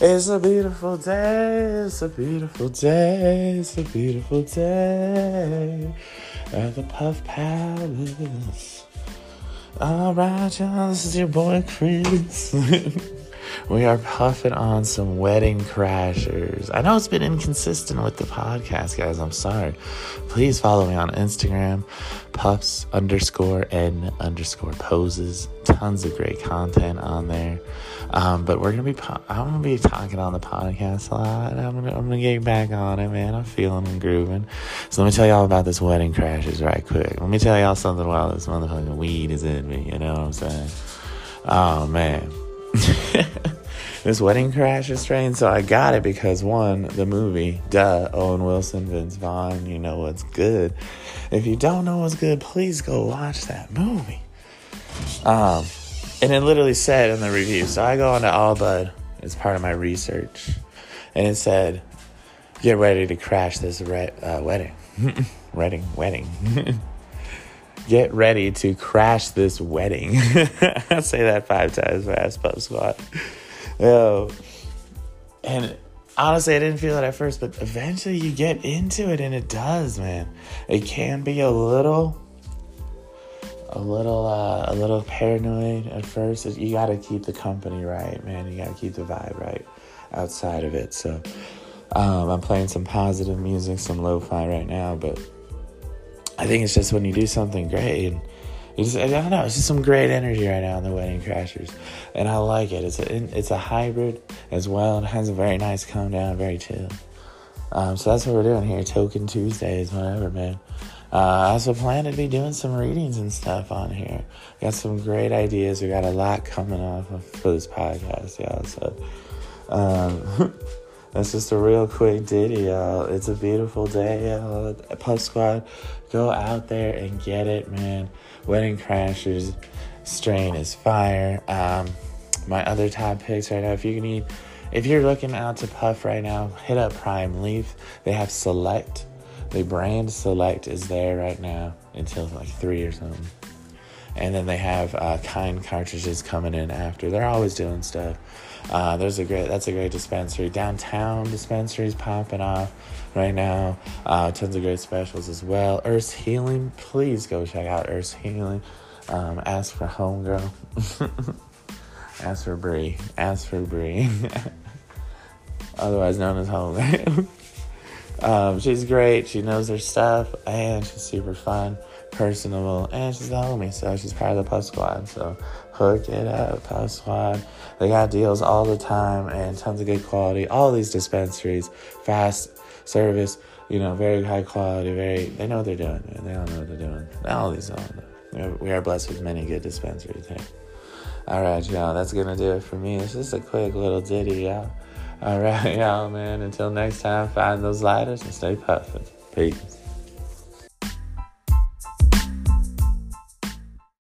It's a beautiful day, it's a beautiful day, it's a beautiful day at the Puff Palace. Alright, y'all, this is your boy Chris. we are puffing on some wedding crashers. I know it's been inconsistent with the podcast, guys. I'm sorry. Please follow me on Instagram, puffs underscore n underscore poses. Tons of great content on there. Um, but we're gonna be, I'm gonna be talking on the podcast a lot. I'm gonna, I'm gonna get back on it, man. I'm feeling and grooving. So let me tell y'all about this wedding crashes right quick. Let me tell y'all something while this motherfucking weed is in me. You know what I'm saying? Oh man. this wedding crashers strain. So I got it because one, the movie, duh, Owen Wilson, Vince Vaughn, you know what's good. If you don't know what's good, please go watch that movie. Um, and it literally said in the review. So I go on to Allbud as part of my research, and it said, "Get ready to crash this re- uh, wedding, wedding, wedding." Get ready to crash this wedding. I say that five times fast, Puff Squad. Oh. and honestly, I didn't feel it at first, but eventually you get into it, and it does, man. It can be a little a little uh, a little paranoid at first. You got to keep the company right, man. You got to keep the vibe right outside of it. So um, I'm playing some positive music, some lo-fi right now, but I think it's just when you do something great. And just, I don't know. It's just some great energy right now in the Wedding Crashers, and I like it. It's a it's a hybrid as well. It has a very nice calm down, very chill. Um, so that's what we're doing here. Toking Tuesdays, whatever, man. Uh, I also plan to be doing some readings and stuff on here. Got some great ideas. We got a lot coming off for this podcast, y'all. So, um, that's just a real quick ditty, y'all. It's a beautiful day, y'all. Puff Squad, go out there and get it, man. Wedding Crashers strain is fire. Um, my other top picks right now, if you need, if you're looking out to puff right now, hit up Prime Leaf. They have Select the brand select is there right now until like three or something. And then they have uh, kind cartridges coming in after. They're always doing stuff. Uh, there's a great that's a great dispensary. Downtown dispensaries popping off right now. Uh, tons of great specials as well. Earth's Healing, please go check out Earth's Healing. Um, ask for Homegirl. ask for Brie. Ask for Brie. Otherwise known as Homegirl. Um, she's great. She knows her stuff, and she's super fun, personable, and she's the homie. So she's part of the Puff Squad. So hook it up, Puff Squad. They got deals all the time and tons of good quality. All these dispensaries, fast service, you know, very high quality. Very, they know what they're doing. They all know what they're doing. All these don't. We are blessed with many good dispensaries here. All right, y'all. That's gonna do it for me. It's just a quick little ditty, y'all. All right, y'all, man. Until next time, find those lighters and stay puffing. Peace.